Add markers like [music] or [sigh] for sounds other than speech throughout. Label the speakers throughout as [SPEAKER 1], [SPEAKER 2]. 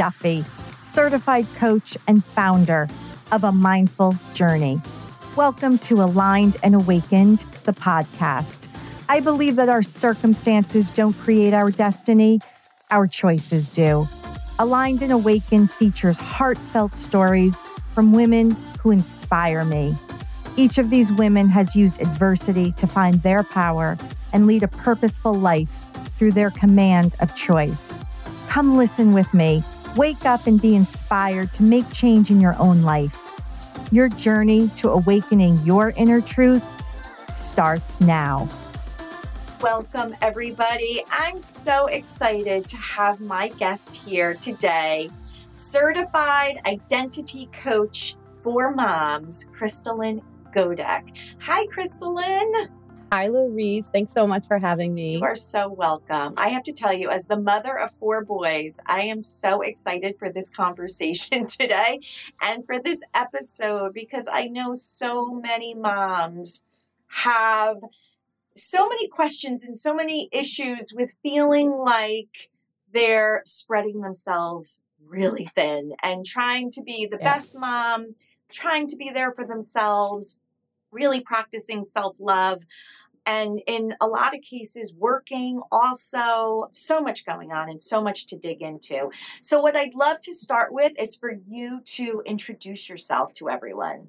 [SPEAKER 1] Duffy, certified coach and founder of A Mindful Journey. Welcome to Aligned and Awakened, the podcast. I believe that our circumstances don't create our destiny, our choices do. Aligned and Awakened features heartfelt stories from women who inspire me. Each of these women has used adversity to find their power and lead a purposeful life through their command of choice. Come listen with me. Wake up and be inspired to make change in your own life. Your journey to awakening your inner truth starts now. Welcome, everybody. I'm so excited to have my guest here today, certified identity coach for moms, Crystalline Godek. Hi, Crystalline.
[SPEAKER 2] Hi, Louise. Thanks so much for having me.
[SPEAKER 1] You are so welcome. I have to tell you, as the mother of four boys, I am so excited for this [laughs] conversation today and for this episode because I know so many moms have so many questions and so many issues with feeling like they're spreading themselves really thin and trying to be the yes. best mom trying to be there for themselves, really practicing self love. And in a lot of cases, working also, so much going on and so much to dig into. So, what I'd love to start with is for you to introduce yourself to everyone.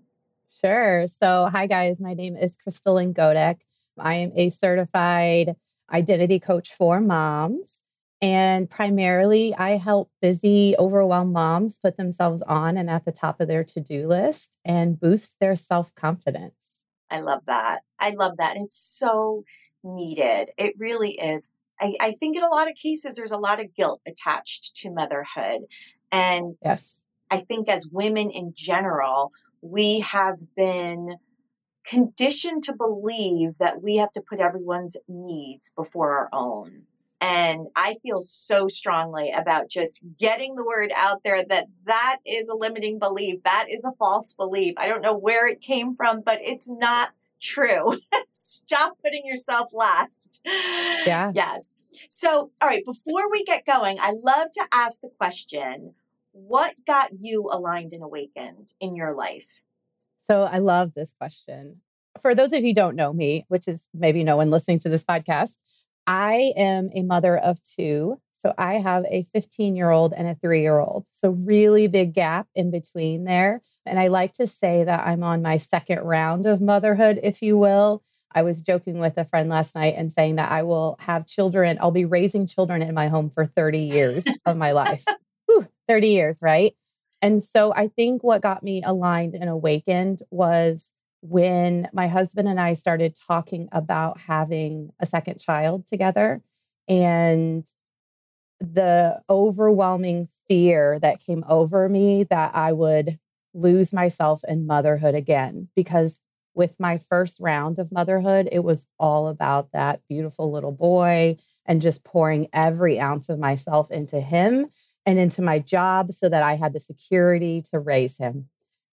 [SPEAKER 2] Sure. So, hi guys, my name is Crystalline Godek. I am a certified identity coach for moms. And primarily, I help busy, overwhelmed moms put themselves on and at the top of their to do list and boost their self confidence.
[SPEAKER 1] I love that. I love that. And It's so needed. It really is. I, I, think in a lot of cases, there's a lot of guilt attached to motherhood. And
[SPEAKER 2] yes,
[SPEAKER 1] I think as women in general, we have been conditioned to believe that we have to put everyone's needs before our own. And I feel so strongly about just getting the word out there that that is a limiting belief. That is a false belief. I don't know where it came from, but it's not true. [laughs] Stop putting yourself last.
[SPEAKER 2] Yeah. [sighs]
[SPEAKER 1] Yes. So, all right, before we get going, I love to ask the question what got you aligned and awakened in your life?
[SPEAKER 2] So, I love this question. For those of you don't know me, which is maybe no one listening to this podcast, I am a mother of two. So I have a 15 year old and a three year old. So, really big gap in between there. And I like to say that I'm on my second round of motherhood, if you will. I was joking with a friend last night and saying that I will have children, I'll be raising children in my home for 30 years of my life. [laughs] Whew, 30 years, right? And so I think what got me aligned and awakened was when my husband and I started talking about having a second child together and the overwhelming fear that came over me that I would lose myself in motherhood again because with my first round of motherhood it was all about that beautiful little boy and just pouring every ounce of myself into him and into my job so that I had the security to raise him.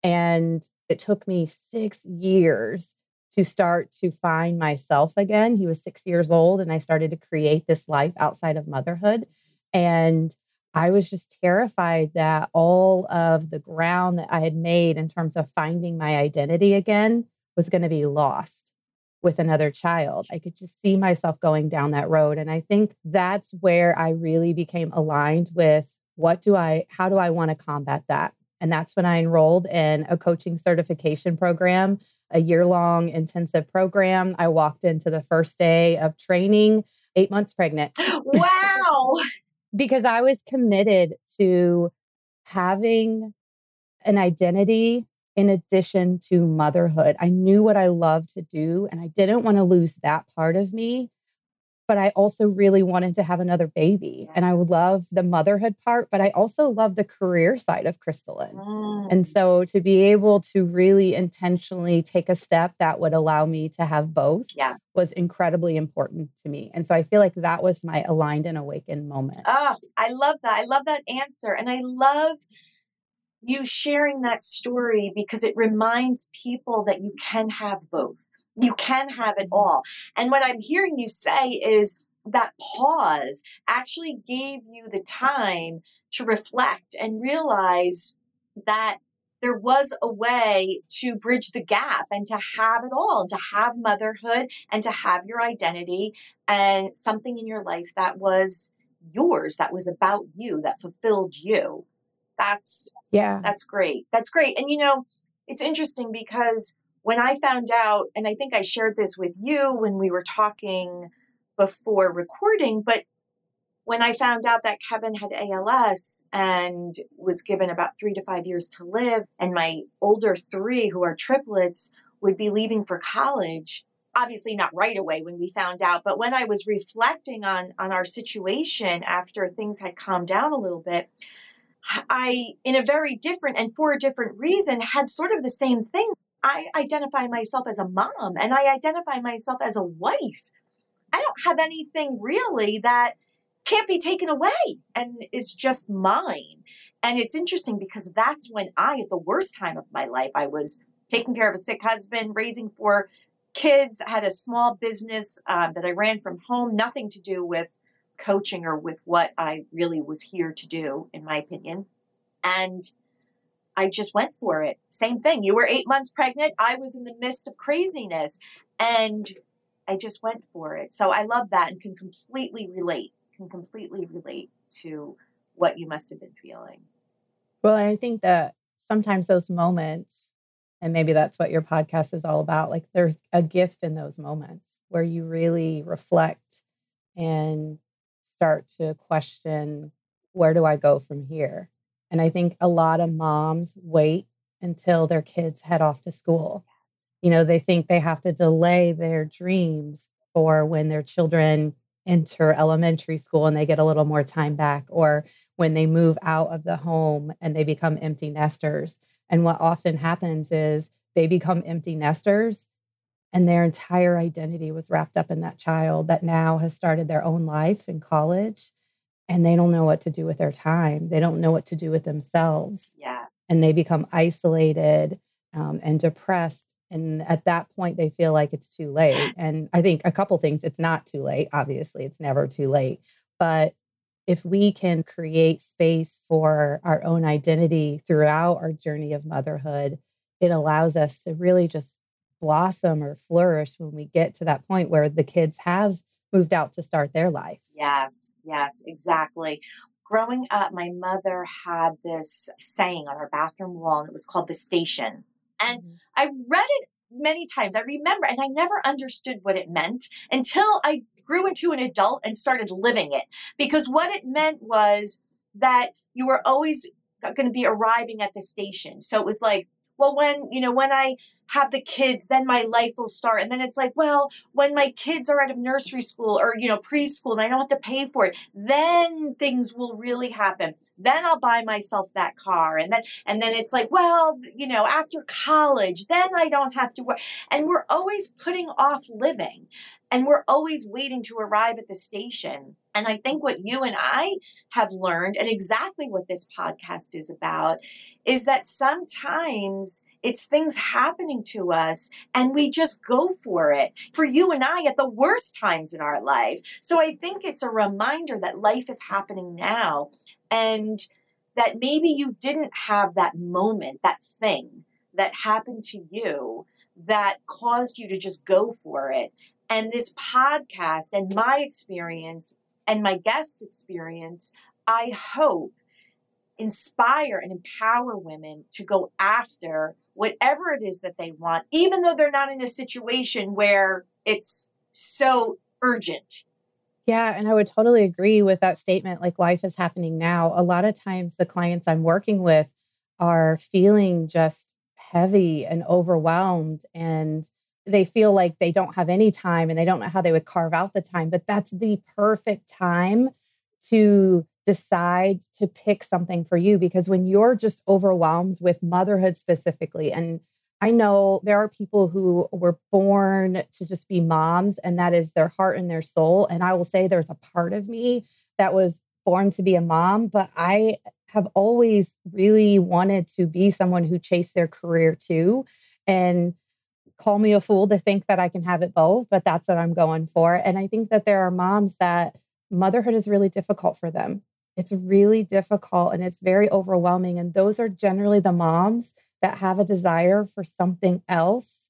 [SPEAKER 2] And it took me six years to start to find myself again. He was six years old, and I started to create this life outside of motherhood. And I was just terrified that all of the ground that I had made in terms of finding my identity again was going to be lost with another child. I could just see myself going down that road. And I think that's where I really became aligned with what do I, how do I want to combat that? And that's when I enrolled in a coaching certification program, a year long intensive program. I walked into the first day of training, eight months pregnant. [gasps]
[SPEAKER 1] Wow. [laughs]
[SPEAKER 2] because I was committed to having an identity in addition to motherhood. I knew what I loved to do, and I didn't want to lose that part of me but I also really wanted to have another baby. And I would love the motherhood part, but I also love the career side of Crystalline. Mm. And so to be able to really intentionally take a step that would allow me to have both
[SPEAKER 1] yeah.
[SPEAKER 2] was incredibly important to me. And so I feel like that was my aligned and awakened moment.
[SPEAKER 1] Oh, I love that. I love that answer. And I love you sharing that story because it reminds people that you can have both you can have it all. And what I'm hearing you say is that pause actually gave you the time to reflect and realize that there was a way to bridge the gap and to have it all and to have motherhood and to have your identity and something in your life that was yours that was about you that fulfilled you. That's
[SPEAKER 2] yeah.
[SPEAKER 1] that's great. That's great. And you know it's interesting because when i found out and i think i shared this with you when we were talking before recording but when I found out that Kevin had ALS and was given about three to five years to live, and my older three, who are triplets, would be leaving for college, obviously not right away when we found out, but when I was reflecting on, on our situation after things had calmed down a little bit, I, in a very different and for a different reason, had sort of the same thing. I identify myself as a mom and I identify myself as a wife. I don't have anything really that can't be taken away and is just mine. And it's interesting because that's when I, at the worst time of my life, I was taking care of a sick husband, raising four kids, had a small business um, that I ran from home, nothing to do with coaching or with what I really was here to do, in my opinion. And I just went for it. Same thing. You were eight months pregnant. I was in the midst of craziness. And I just went for it. So I love that and can completely relate can completely relate to what you must have been feeling.
[SPEAKER 2] Well, I think that sometimes those moments, and maybe that's what your podcast is all about, like there's a gift in those moments where you really reflect and start to question where do I go from here? And I think a lot of moms wait until their kids head off to school. You know, they think they have to delay their dreams for when their children enter elementary school and they get a little more time back, or when they move out of the home and they become empty nesters. And what often happens is they become empty nesters and their entire identity was wrapped up in that child that now has started their own life in college and they don't know what to do with their time. They don't know what to do with themselves.
[SPEAKER 1] Yeah.
[SPEAKER 2] And they become isolated um, and depressed and at that point they feel like it's too late [laughs] and i think a couple things it's not too late obviously it's never too late but if we can create space for our own identity throughout our journey of motherhood it allows us to really just blossom or flourish when we get to that point where the kids have moved out to start their life
[SPEAKER 1] yes yes exactly growing up my mother had this saying on her bathroom wall and it was called the station and mm-hmm. I read it many times. I remember, and I never understood what it meant until I grew into an adult and started living it. Because what it meant was that you were always going to be arriving at the station. So it was like, well, when, you know, when I have the kids, then my life will start. And then it's like, well, when my kids are out of nursery school or, you know, preschool and I don't have to pay for it, then things will really happen. Then I'll buy myself that car. And then, and then it's like, well, you know, after college, then I don't have to work. And we're always putting off living and we're always waiting to arrive at the station. And I think what you and I have learned, and exactly what this podcast is about, is that sometimes it's things happening to us and we just go for it. For you and I at the worst times in our life. So I think it's a reminder that life is happening now and that maybe you didn't have that moment, that thing that happened to you that caused you to just go for it. And this podcast and my experience and my guest experience, I hope inspire and empower women to go after whatever it is that they want, even though they're not in a situation where it's so urgent.
[SPEAKER 2] Yeah, and I would totally agree with that statement. Like life is happening now. A lot of times, the clients I'm working with are feeling just heavy and overwhelmed, and they feel like they don't have any time and they don't know how they would carve out the time. But that's the perfect time to decide to pick something for you because when you're just overwhelmed with motherhood specifically and I know there are people who were born to just be moms and that is their heart and their soul and I will say there's a part of me that was born to be a mom but I have always really wanted to be someone who chased their career too and call me a fool to think that I can have it both, but that's what I'm going for. And I think that there are moms that motherhood is really difficult for them. It's really difficult and it's very overwhelming. And those are generally the moms that have a desire for something else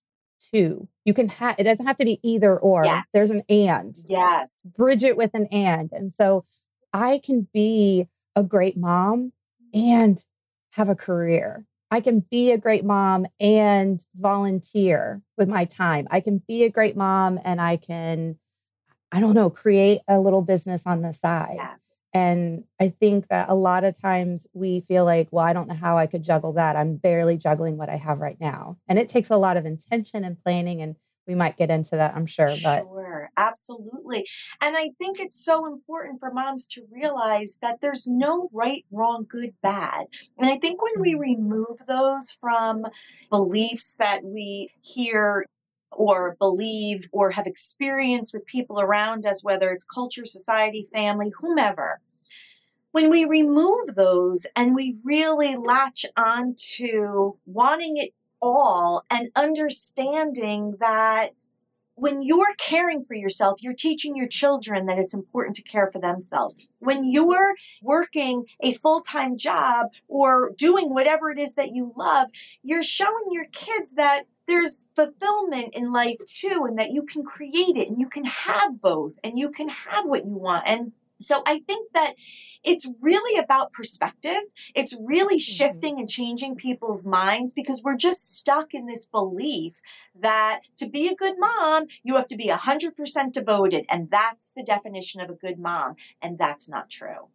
[SPEAKER 2] too. You can have, it doesn't have to be either or. Yes. There's an and.
[SPEAKER 1] Yes.
[SPEAKER 2] Bridge it with an and. And so I can be a great mom and have a career. I can be a great mom and volunteer with my time. I can be a great mom and I can, I don't know, create a little business on the side.
[SPEAKER 1] Yes.
[SPEAKER 2] And I think that a lot of times we feel like, well, I don't know how I could juggle that. I'm barely juggling what I have right now. And it takes a lot of intention and planning. And we might get into that, I'm sure. But
[SPEAKER 1] sure, absolutely. And I think it's so important for moms to realize that there's no right, wrong, good, bad. And I think when we mm-hmm. remove those from beliefs that we hear or believe or have experienced with people around us, whether it's culture, society, family, whomever, when we remove those and we really latch on to wanting it all and understanding that when you're caring for yourself, you're teaching your children that it's important to care for themselves. When you're working a full time job or doing whatever it is that you love, you're showing your kids that there's fulfillment in life too, and that you can create it and you can have both and you can have what you want. And so I think that it's really about perspective. It's really mm-hmm. shifting and changing people's minds because we're just stuck in this belief that to be a good mom, you have to be 100% devoted. And that's the definition of a good mom. And that's not true.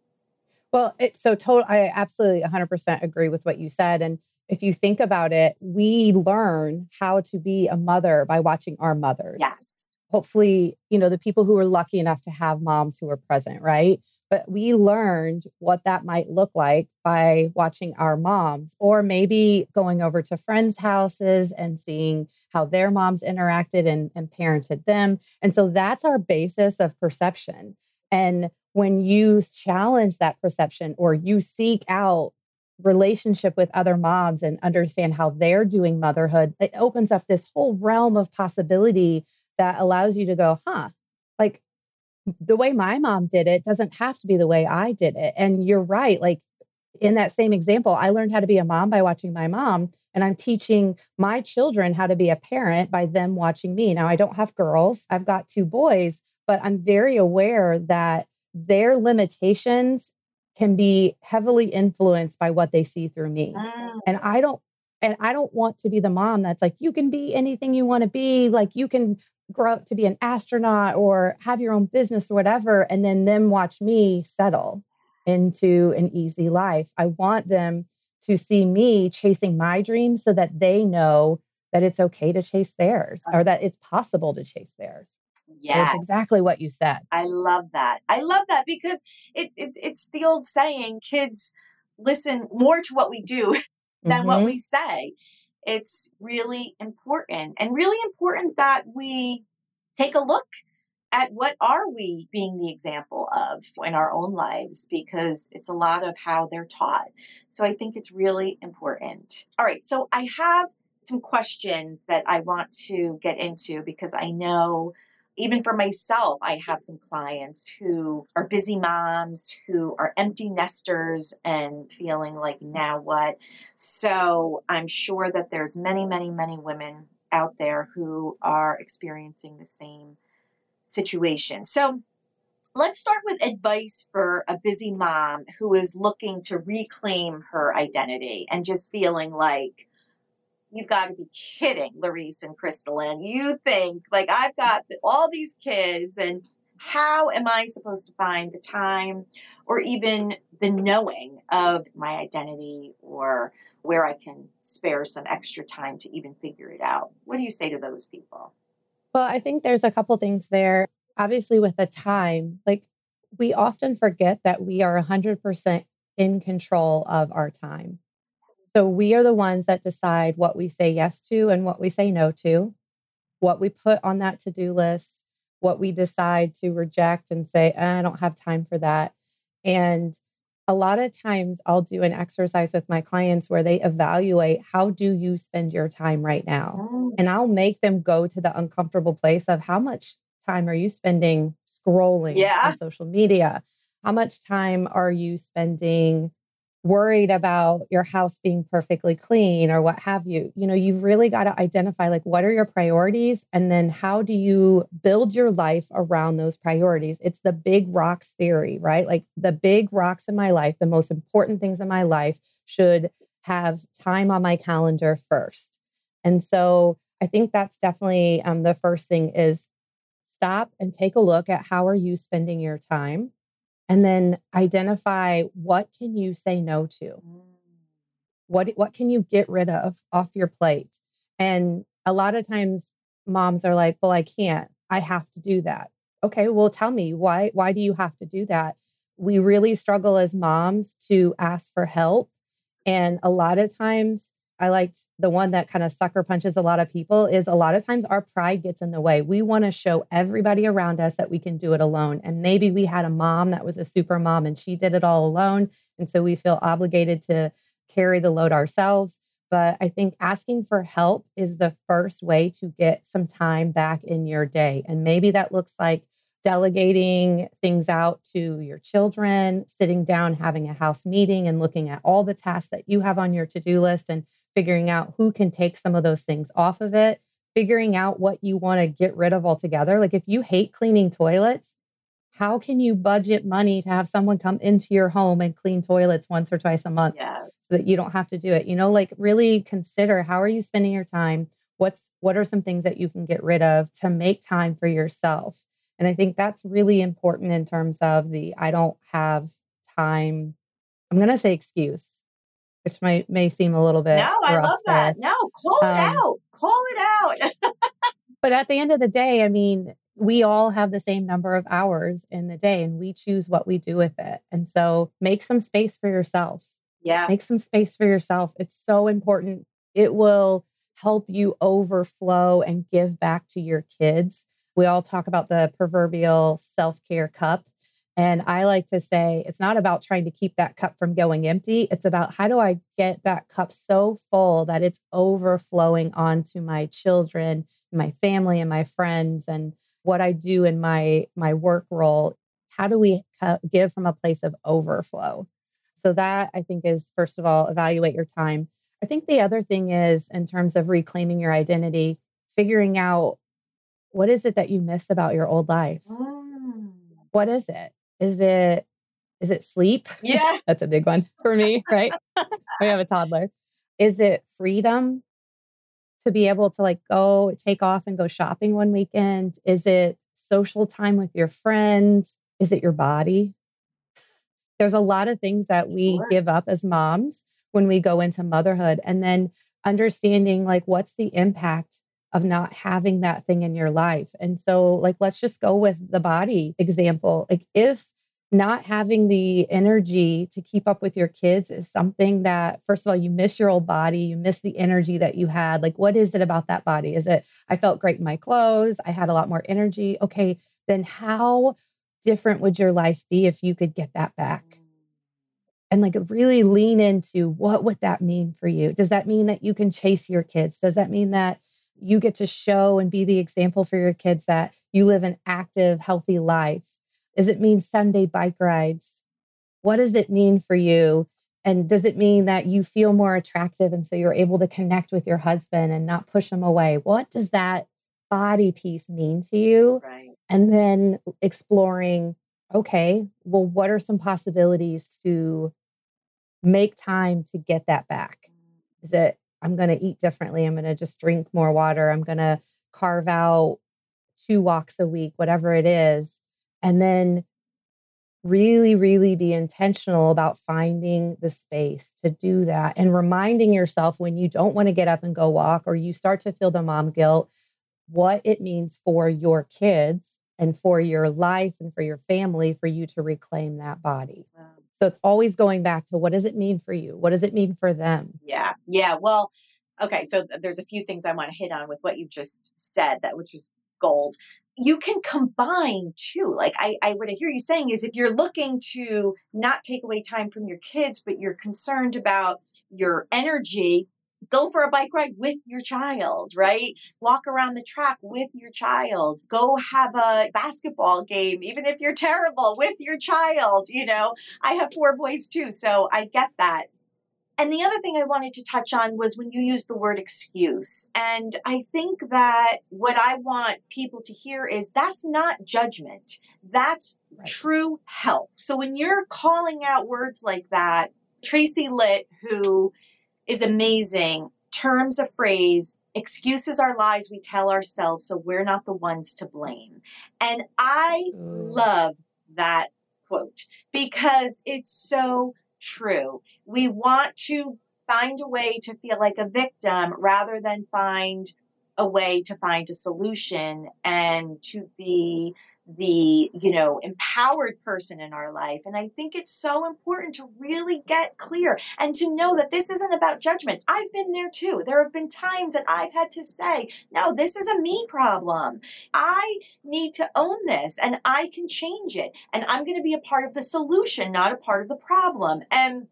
[SPEAKER 2] Well, it's so total. I absolutely 100% agree with what you said. And if you think about it, we learn how to be a mother by watching our mothers.
[SPEAKER 1] Yes.
[SPEAKER 2] Hopefully, you know, the people who are lucky enough to have moms who are present, right? But we learned what that might look like by watching our moms, or maybe going over to friends' houses and seeing how their moms interacted and, and parented them. And so that's our basis of perception. And when you challenge that perception or you seek out relationship with other moms and understand how they're doing motherhood, it opens up this whole realm of possibility that allows you to go, huh, like the way my mom did it doesn't have to be the way I did it. And you're right. Like in that same example, I learned how to be a mom by watching my mom. And I'm teaching my children how to be a parent by them watching me. Now, I don't have girls, I've got two boys, but I'm very aware that their limitations can be heavily influenced by what they see through me. And ah. I don't and I don't want to be the mom that's like you can be anything you want to be, like you can grow up to be an astronaut or have your own business or whatever and then them watch me settle into an easy life. I want them to see me chasing my dreams so that they know that it's okay to chase theirs or that it's possible to chase theirs. Yeah, exactly what you said.
[SPEAKER 1] I love that. I love that because it, it it's the old saying kids listen more to what we do [laughs] than mm-hmm. what we say. It's really important and really important that we take a look at what are we being the example of in our own lives because it's a lot of how they're taught. So I think it's really important. All right, so I have some questions that I want to get into because I know even for myself, I have some clients who are busy moms, who are empty nesters and feeling like, now what? So I'm sure that there's many, many, many women out there who are experiencing the same situation. So let's start with advice for a busy mom who is looking to reclaim her identity and just feeling like, You've got to be kidding, Larice and Crystalline. You think, like, I've got all these kids, and how am I supposed to find the time or even the knowing of my identity or where I can spare some extra time to even figure it out? What do you say to those people?
[SPEAKER 2] Well, I think there's a couple things there. Obviously, with the time, like we often forget that we are 100% in control of our time. So we are the ones that decide what we say yes to and what we say no to, what we put on that to do list, what we decide to reject and say, I don't have time for that. And a lot of times I'll do an exercise with my clients where they evaluate how do you spend your time right now?
[SPEAKER 1] Mm.
[SPEAKER 2] And I'll make them go to the uncomfortable place of how much time are you spending scrolling
[SPEAKER 1] Yeah.
[SPEAKER 2] on social media? How much time are you spending worried about your house being perfectly clean or what have you? You know, you've really got to identify like what are your priorities and then how do you build your life around those priorities? It's the big rocks theory, right? Like the big rocks in my life, the most important things in my life should have time on my calendar first. And so I think that's definitely um, the first thing is stop and take a look at how are you spending your time and then identify what can you say no to? Mm. What what can you get rid of off your plate? And a lot of times moms are like well i can't. I have to do that. Okay well tell me why why do you have to do that? We really struggle as moms to ask for help and a lot of times I liked the one that kind of sucker punches a lot of people is a lot of times our pride gets in the way. We want to show everybody around us that we can do it alone. And maybe we had a mom that was a super mom and she did it all alone. And so we feel obligated to carry the load ourselves. But I think asking for help is the first way to get some time back in your day. And maybe that looks like delegating things out to your children, sitting down, having a house meeting, and looking at all the tasks that you have on your to do list and figuring out who can take some of those things off of it, figuring out what you want to get rid of altogether. Like if you hate cleaning toilets, how can you budget money to have someone come into your home and clean toilets once or twice a month
[SPEAKER 1] Yeah.
[SPEAKER 2] so that you don't have to do it? You know, like really consider how are you spending your time? What's what are some things that you can get rid of to make time for yourself? And I think that's really important in terms of the I don't have time. I'm going to say excuse which might may seem a little bit.
[SPEAKER 1] No, I love that.
[SPEAKER 2] there.
[SPEAKER 1] No, call it
[SPEAKER 2] Um,
[SPEAKER 1] out. Call it out. [laughs]
[SPEAKER 2] But at the end of the day, I mean, we all have the same number of hours in the day and we choose what we do with it. And so make some space for yourself.
[SPEAKER 1] yeah.
[SPEAKER 2] Make some space for yourself. It's so important. It will help you overflow and give back to your kids. We all talk about the proverbial self care cup. And I like to say it's not about trying to keep that cup from going empty. It's about how do I get that cup so full that it's overflowing onto my children, my family, and my friends, and what I do in my my work role. How do we give from a place of overflow? So that I think is first of all evaluate your time. I think the other thing is in terms of reclaiming your identity, figuring out what is it that you miss about your old life?
[SPEAKER 1] Mm.
[SPEAKER 2] What is it? Is it is it sleep? [laughs]
[SPEAKER 1] Yeah.
[SPEAKER 2] That's a big one for me, [laughs] right? [laughs] we have a toddler. Is it freedom to be able to like go take off and go shopping one weekend? Is it social time with your friends? Is it your body? There's a lot of things that we
[SPEAKER 1] Sure.
[SPEAKER 2] give up as moms when we go into motherhood and then understanding like what's the impact of not having that thing in your life. And so like let's just go with the body example. Like if not having the energy to keep up with your kids is something that first of all you miss your old body you miss the energy that you had. Like what is it about that body? Is it i felt great in my clothes i had a lot more energy. Okay then how different would your life be if you could get that back? And like really lean into what would that mean for you? Does that mean that you can chase your kids? Does that mean that you get to show and be the example for your kids that you live an active healthy life does it mean Sunday bike rides? What does it mean for you? And does it mean that you feel more attractive and so you're able to connect with your husband and not push him away? What does that body piece mean to you?
[SPEAKER 1] Right.
[SPEAKER 2] And then exploring, okay, well, what are some possibilities to make time to get that back? Is it, I'm going to eat differently? I'm going to just drink more water. I'm going to carve out two walks a week, whatever it is and then really really be intentional about finding the space to do that and reminding yourself when you don't want to get up and go walk or you start to feel the mom guilt what it means for your kids and for your life and for your family for you to reclaim that body
[SPEAKER 1] Wow.
[SPEAKER 2] so it's always going back to what does it mean for you what does it mean for them
[SPEAKER 1] Yeah. Yeah. Well, okay. So there's a few things I want to hit on with what you just said that which was gold. You can combine too. Like I, I what I hear you saying is if you're looking to not take away time from your kids, but you're concerned about your energy, go for a bike ride with your child, right? Walk around the track with your child. Go have a basketball game, even if you're terrible, with your child. You know, I have four boys too, so I get that. And the other thing I wanted to touch on was when you use the word excuse. And I think that what I want people to hear is that's not judgment, that's right. true help. So when you're calling out words like that, Tracy Litt, who is amazing, terms a phrase excuses are lies we tell ourselves so we're not the ones to blame. And I love that quote because it's so true. We want to find a way to feel like a victim rather than find a way to find a solution and to be the you know empowered person in our life. And i think it's so important to really get clear and to know that this isn't about judgment. I've been there too. There have been times that i've had to say no this is a me problem. I need to own this and i can change it. And i'm going to be a part of the solution not a part of the problem. And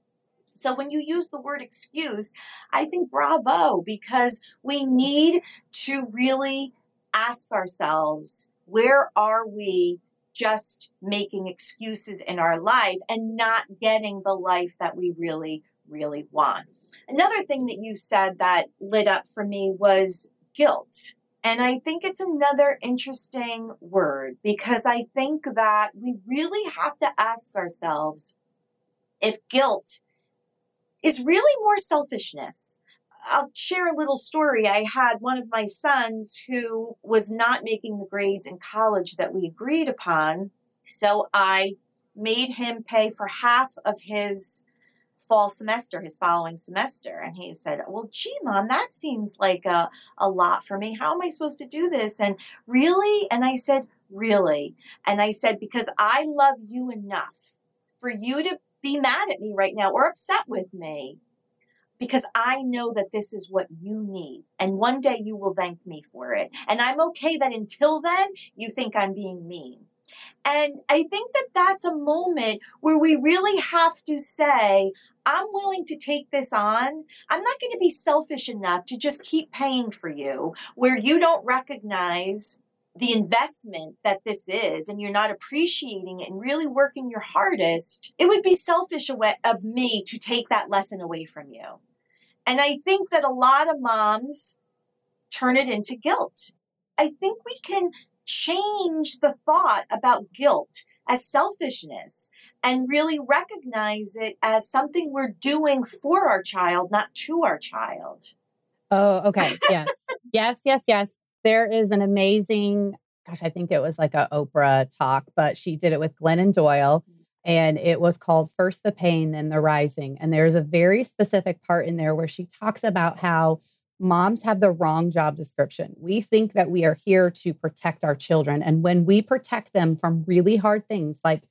[SPEAKER 1] so when you use the word excuse, I think bravo because we need to really ask ourselves where are we just making excuses in our life and not getting the life that we really, really want? Another thing that you said that lit up for me was guilt. And I think it's another interesting word because I think that we really have to ask ourselves if guilt is really more selfishness I'll share a little story. I had one of my sons who was not making the grades in college that we agreed upon. So I made him pay for half of his fall semester, his following semester. And he said, Well, gee, mom, that seems like a, a lot for me. How am I supposed to do this? And really? And I said, Really? And I said, Because I love you enough for you to be mad at me right now or upset with me because I know that this is what you need. And one day you will thank me for it. And I'm okay that until then, you think I'm being mean. And I think that that's a moment where we really have to say, I'm willing to take this on. I'm not going to be selfish enough to just keep paying for you where you don't recognize the investment that this is and you're not appreciating it and really working your hardest, it would be selfish of me to take that lesson away from you. And I think that a lot of moms turn it into guilt. I think we can change the thought about guilt as selfishness and really recognize it as something we're doing for our child, not to our child.
[SPEAKER 2] Oh, okay. Yes. yes, yes, yes. There is an amazing, gosh, I think it was like a Oprah talk, but she did it with Glennon Doyle and it was called First the Pain, Then the Rising. And there's a very specific part in there where she talks about how moms have the wrong job description. We think that we are here to protect our children. And when we protect them from really hard things, like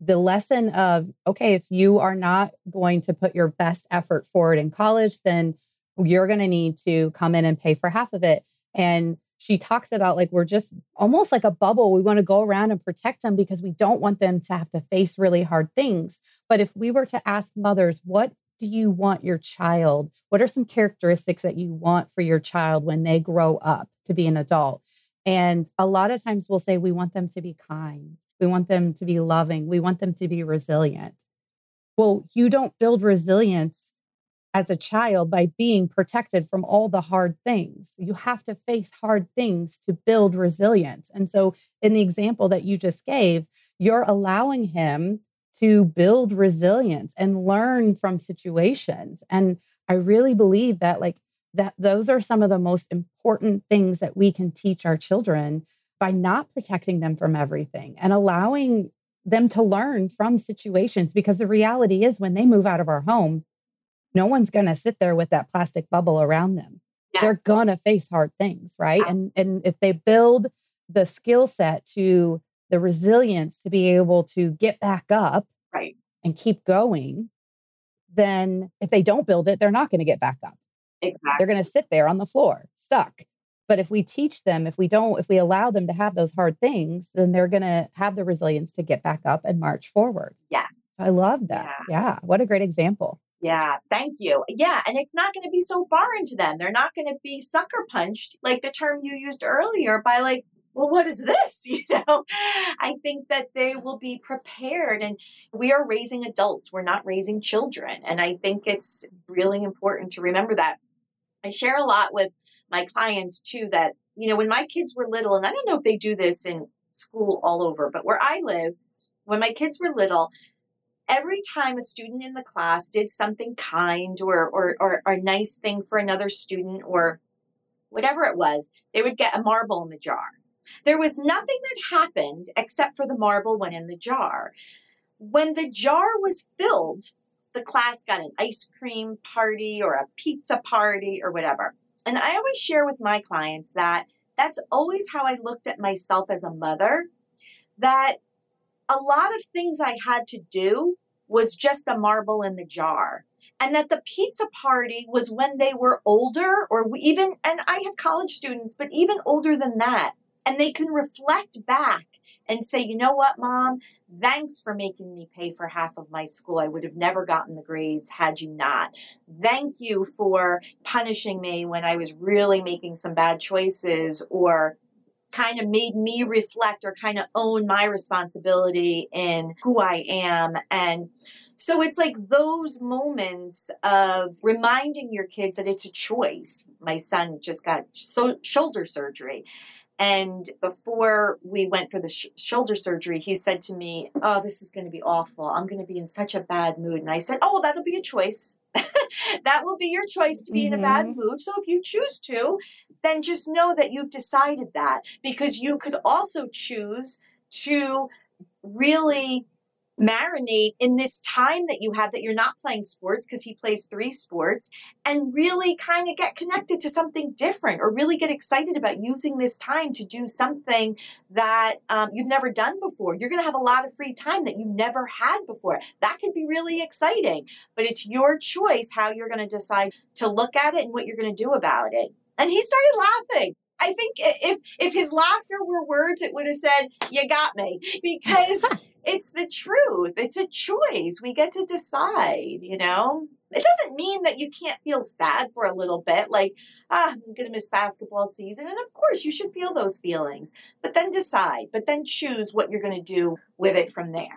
[SPEAKER 2] the lesson of, okay, if you are not going to put your best effort forward in college, then you're going to need to come in and pay for half of it. And she talks about like we're just almost like a bubble. We want to go around and protect them because we don't want them to have to face really hard things. But if we were to ask mothers, what do you want your child? What are some characteristics that you want for your child when they grow up to be an adult? And a lot of times we'll say we want them to be kind. We want them to be loving. We want them to be resilient. Well, you don't build resilience as a child by being protected from all the hard things. You have to face hard things to build resilience. And so, in the example that you just gave, you're allowing him to build resilience and learn from situations. And I really believe that, like, that those are some of the most important things that we can teach our children by not protecting them from everything and allowing them to learn from situations because the reality is when they move out of our home no one's going to sit there with that plastic bubble around them. Yes. They're going to face hard things, right? And and if they build the skill set to the resilience to be able to get back up
[SPEAKER 1] right
[SPEAKER 2] and keep going, then if they don't build it, they're not going to get back up.
[SPEAKER 1] Exactly.
[SPEAKER 2] They're going to sit there on the floor, stuck. But if we teach them, if we don't, if we allow them to have those hard things, then they're going to have the resilience to get back up and march forward.
[SPEAKER 1] Yes.
[SPEAKER 2] I love that. Yeah. yeah. What a great example.
[SPEAKER 1] Yeah, thank you. Yeah, and it's not going to be so far into them. They're not going to be sucker punched, like the term you used earlier, by like, well, what is this? [laughs] You know, I think that they will be prepared. And we are raising adults, we're not raising children. And I think it's really important to remember that. I share a lot with my clients too that, you know, when my kids were little, and I don't know if they do this in school all over, but where I live, when my kids were little, every time a student in the class did something kind or, or, or, or a nice thing for another student or whatever it was, they would get a marble in the jar. There was nothing that happened except for the marble went in the jar. When the jar was filled, the class got an ice cream party or a pizza party or whatever. And I always share with my clients that that's always how I looked at myself as a mother, that a lot of things I had to do was just a marble in the jar. And that the pizza party was when they were older, or even, and I have college students, but even older than that. And they can reflect back and say, you know what, mom, thanks for making me pay for half of my school. I would have never gotten the grades had you not. Thank you for punishing me when I was really making some bad choices or kind of made me reflect or kind of own my responsibility in who I am. And so it's like those moments of reminding your kids that it's a choice. My son just got so- shoulder surgery. And before we went for the sh- shoulder surgery, he said to me, Oh, this is going to be awful. I'm going to be in such a bad mood. And I said, Oh, well, that'll be a choice. [laughs] that will be your choice to be mm-hmm. in a bad mm-hmm. mood. So if you choose to, then just know that you've decided that because you could also choose to really marinate in this time that you have that you're not playing sports because he plays three sports and really kind of get connected to something different or really get excited about using this time to do something that um, you've never done before. You're going to have a lot of free time that you never had before. That could be really exciting, but it's your choice how you're going to decide to look at it and what you're going to do about it. And he started laughing. I think if if his laughter were words, it would have said, "You got me," [laughs] because it's the truth. It's a choice. We get to decide, you know? It doesn't mean that you can't feel sad for a little bit, like, ah, I'm going to miss basketball season. And of course, you should feel those feelings, but then decide, but then choose what you're going to do with it from there.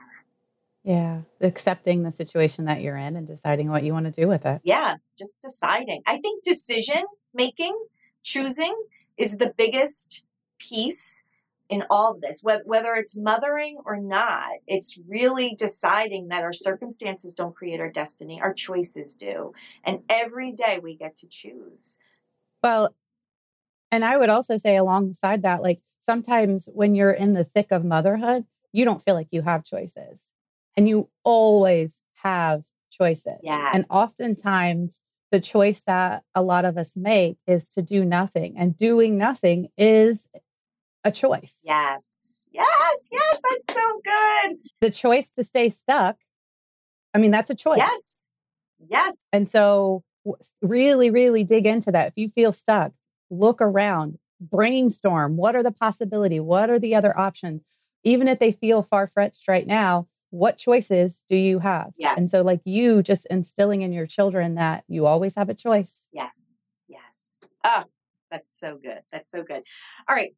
[SPEAKER 2] Yeah, accepting the situation that you're in and deciding what you want to do with it.
[SPEAKER 1] Yeah, just deciding. I think decision making, choosing is the biggest piece in all of this, whether it's mothering or not, it's really deciding that our circumstances don't create our destiny, our choices do. And every day we get to choose.
[SPEAKER 2] Well, and I would also say alongside that, like sometimes when you're in the thick of motherhood, you don't feel like you have choices. And you always have choices.
[SPEAKER 1] Yeah.
[SPEAKER 2] And oftentimes the choice that a lot of us make is to do nothing. And doing nothing is a choice.
[SPEAKER 1] Yes. Yes. Yes. That's so good.
[SPEAKER 2] The choice to stay stuck. I mean, that's a choice.
[SPEAKER 1] Yes. Yes.
[SPEAKER 2] And so, really, really dig into that. If you feel stuck, look around, brainstorm. What are the possibility? What are the other options? Even if they feel far fetched right now, what choices do you have?
[SPEAKER 1] Yeah.
[SPEAKER 2] And so, like you just instilling in your children that you always have a choice.
[SPEAKER 1] Yes. Yes. Oh, that's so good. That's so good. All right.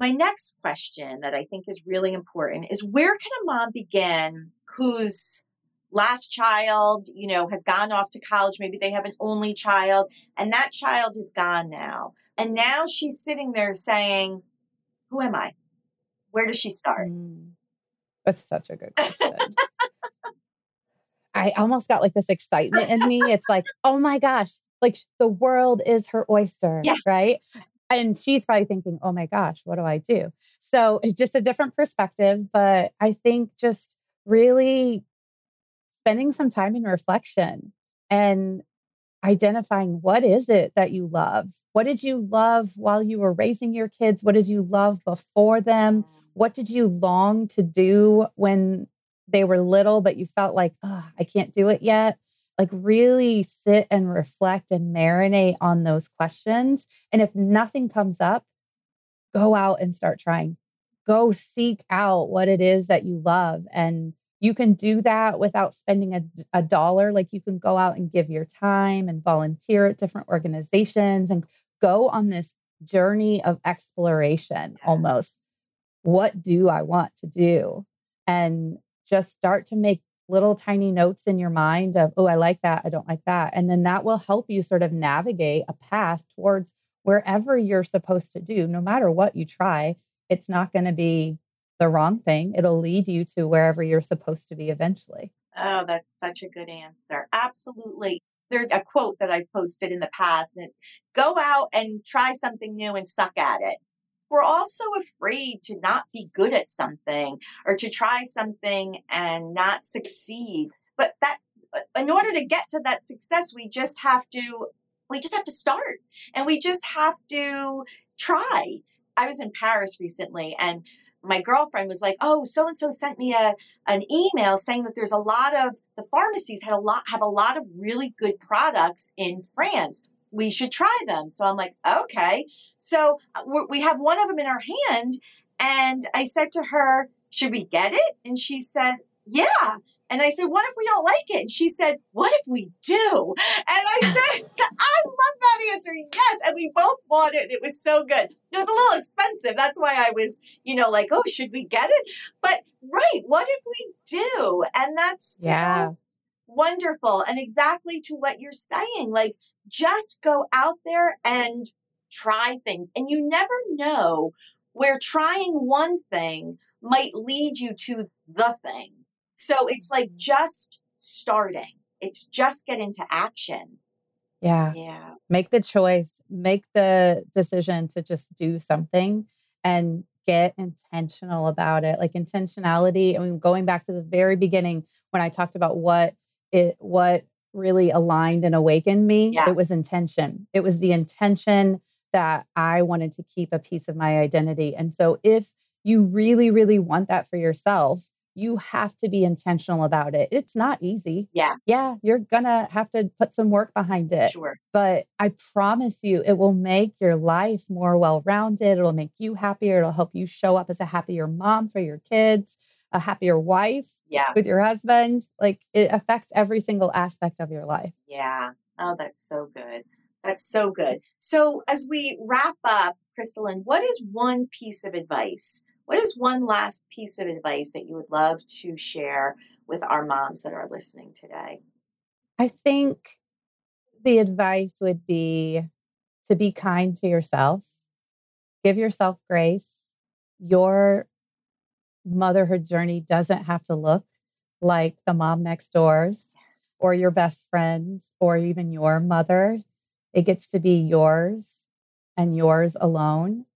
[SPEAKER 1] My next question that I think is really important is where can a mom begin whose last child, you know, has gone off to college, maybe they have an only child and that child is gone now. And now she's sitting there saying, "Who am I? Where does she start?" Mm,
[SPEAKER 2] that's such a good question. I almost got like this excitement in me. It's like, oh my gosh, like the world is her oyster, [laughs] yeah. right? And she's probably thinking, oh my gosh, what do I do? So it's just a different perspective. But I think just really spending some time in reflection and identifying what is it that you love? What did you love while you were raising your kids? What did you love before them? What did you long to do when they were little, but you felt like, oh, I can't do it yet? Like really sit and reflect and marinate on those questions. And if nothing comes up, go out and start trying. Go seek out what it is that you love. And you can do that without spending a, a dollar. Like you can go out and give your time and volunteer at different organizations and go on this journey of exploration almost. What do I want to do? And just start to make little tiny notes in your mind of, oh, I like that. I don't like that. And then that will help you sort of navigate a path towards wherever you're supposed to do. No matter what you try, it's not going to be the wrong thing. It'll lead you to wherever you're supposed to be eventually.
[SPEAKER 1] Oh, that's such a good answer. Absolutely. There's a quote that I've posted in the past, and it's go out and try something new and suck at it we're also afraid to not be good at something or to try something and not succeed. But that's in order to get to that success, we just have to we just have to start and we just have to try. I was in Paris recently and my girlfriend was like, "Oh, so and so sent me a an email saying that there's a lot of the pharmacies had a lot have a lot of really good products in France we should try them. So I'm like, okay. So uh, we have one of them in our hand. And I said to her, should we get it? And she said, yeah. And I said, what if we don't like it? And she said, what if we do? And I [laughs] said, [laughs] I love that answer. Yes. And we both bought it. It was so good. It was a little expensive. That's why I was, you know, like, oh, should we get it? But right. What if we do? And that's
[SPEAKER 2] yeah.
[SPEAKER 1] Wonderful. And exactly to what you're saying. Like, just go out there and try things. And you never know where trying one thing might lead you to the thing. So it's like just starting. It's just get into action.
[SPEAKER 2] Yeah.
[SPEAKER 1] Yeah.
[SPEAKER 2] Make the choice, make the decision to just do something and get intentional about it. Like intentionality. I mean, going back to the very beginning when I talked about what it what really aligned and awakened me, yeah. it was intention. It was the intention that I wanted to keep a piece of my identity. And so if you really, really want that for yourself, you have to be intentional about it. It's not easy.
[SPEAKER 1] Yeah.
[SPEAKER 2] Yeah. You're going to have to put some work behind it.
[SPEAKER 1] Sure.
[SPEAKER 2] But I promise you, it will make your life more well rounded. It'll make you happier. It'll help you show up as a happier mom for your kids a happier wife
[SPEAKER 1] yeah.
[SPEAKER 2] with your husband. Like it affects every single aspect of your life.
[SPEAKER 1] Yeah. Oh, that's so good. That's so good. So, as we wrap up, Crystalline, what is one piece of advice? What is one last piece of advice that you would love to share with our moms that are listening today?
[SPEAKER 2] I think the advice would be to be kind to yourself, give yourself grace. Your motherhood journey doesn't have to look like the mom next door's or your best friend's or even your mother. It gets to be yours and yours alone.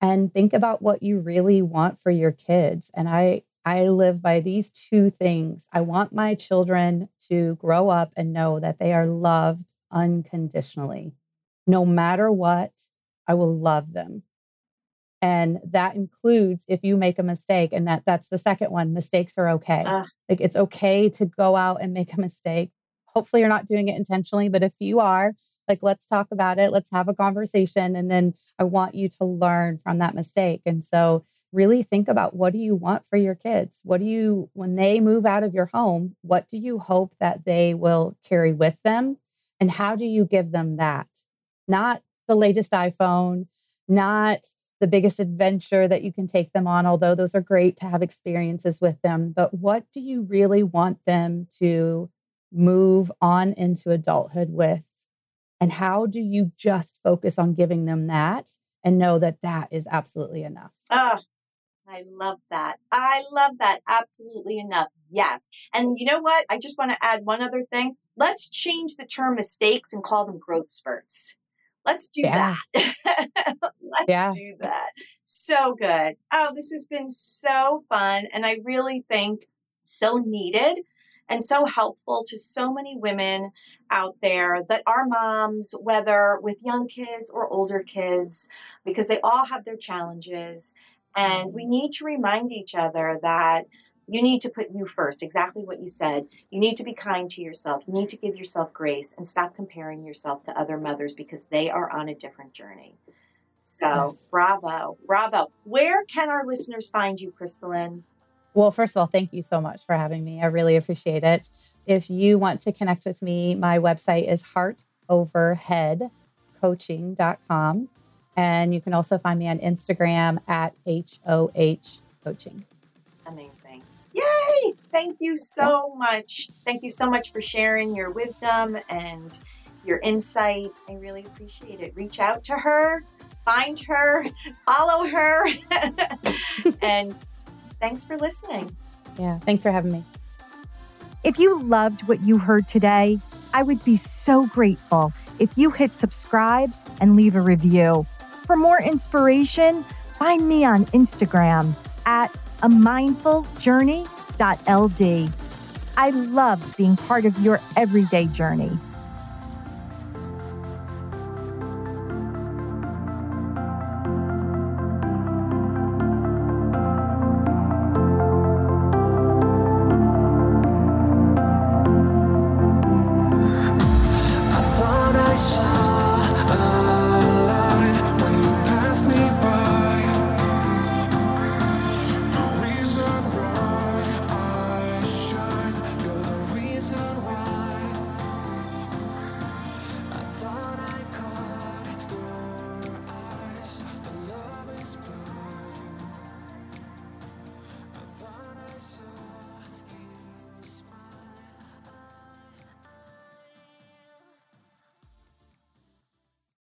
[SPEAKER 2] And think about what you really want for your kids. And I I live by these two things. I want my children to grow up and know that they are loved unconditionally. No matter what, I will love them and that includes if you make a mistake and that that's the second one mistakes are okay. Uh, like it's okay to go out and make a mistake. Hopefully you're not doing it intentionally but if you are like let's talk about it let's have a conversation and then i want you to learn from that mistake. And so really think about what do you want for your kids? What do you when they move out of your home what do you hope that they will carry with them? And how do you give them that? Not the latest iphone not the biggest adventure that you can take them on, although those are great to have experiences with them. But what do you really want them to move on into adulthood with? And how do you just focus on giving them that and know that that is absolutely enough?
[SPEAKER 1] Ah, I love that. I love that. Absolutely enough. Yes. And you know what? I just want to add one other thing. Let's change the term mistakes and call them growth spurts. Let's do yeah. that. [laughs] Let's yeah. do that. So good. Oh, this has been so fun. And I really think so needed and so helpful to so many women out there that are moms, whether with young kids or older kids, because they all have their challenges. And we mm-hmm. need to remind each other that You need to put you first, exactly what you said. You need to be kind to yourself. You need to give yourself grace and stop comparing yourself to other mothers because they are on a different journey. So, yes. bravo, bravo. Where can our listeners find you, Crystalline?
[SPEAKER 2] Well, first of all, thank you so much for having me. I really appreciate it. If you want to connect with me, my website is heartoverheadcoaching.com. And you can also find me on Instagram at HOH Coaching.
[SPEAKER 1] Amazing. Yay! Thank you so much. Thank you so much for sharing your wisdom and your insight. I really appreciate it. Reach out to her, find her, [laughs] follow her. [laughs] and thanks for listening.
[SPEAKER 2] Yeah, thanks for having me.
[SPEAKER 3] If you loved what you heard today, I would be so grateful if you hit subscribe and leave a review. For more inspiration, find me on Instagram at a mindful journey.ld. I love being part of your everyday journey.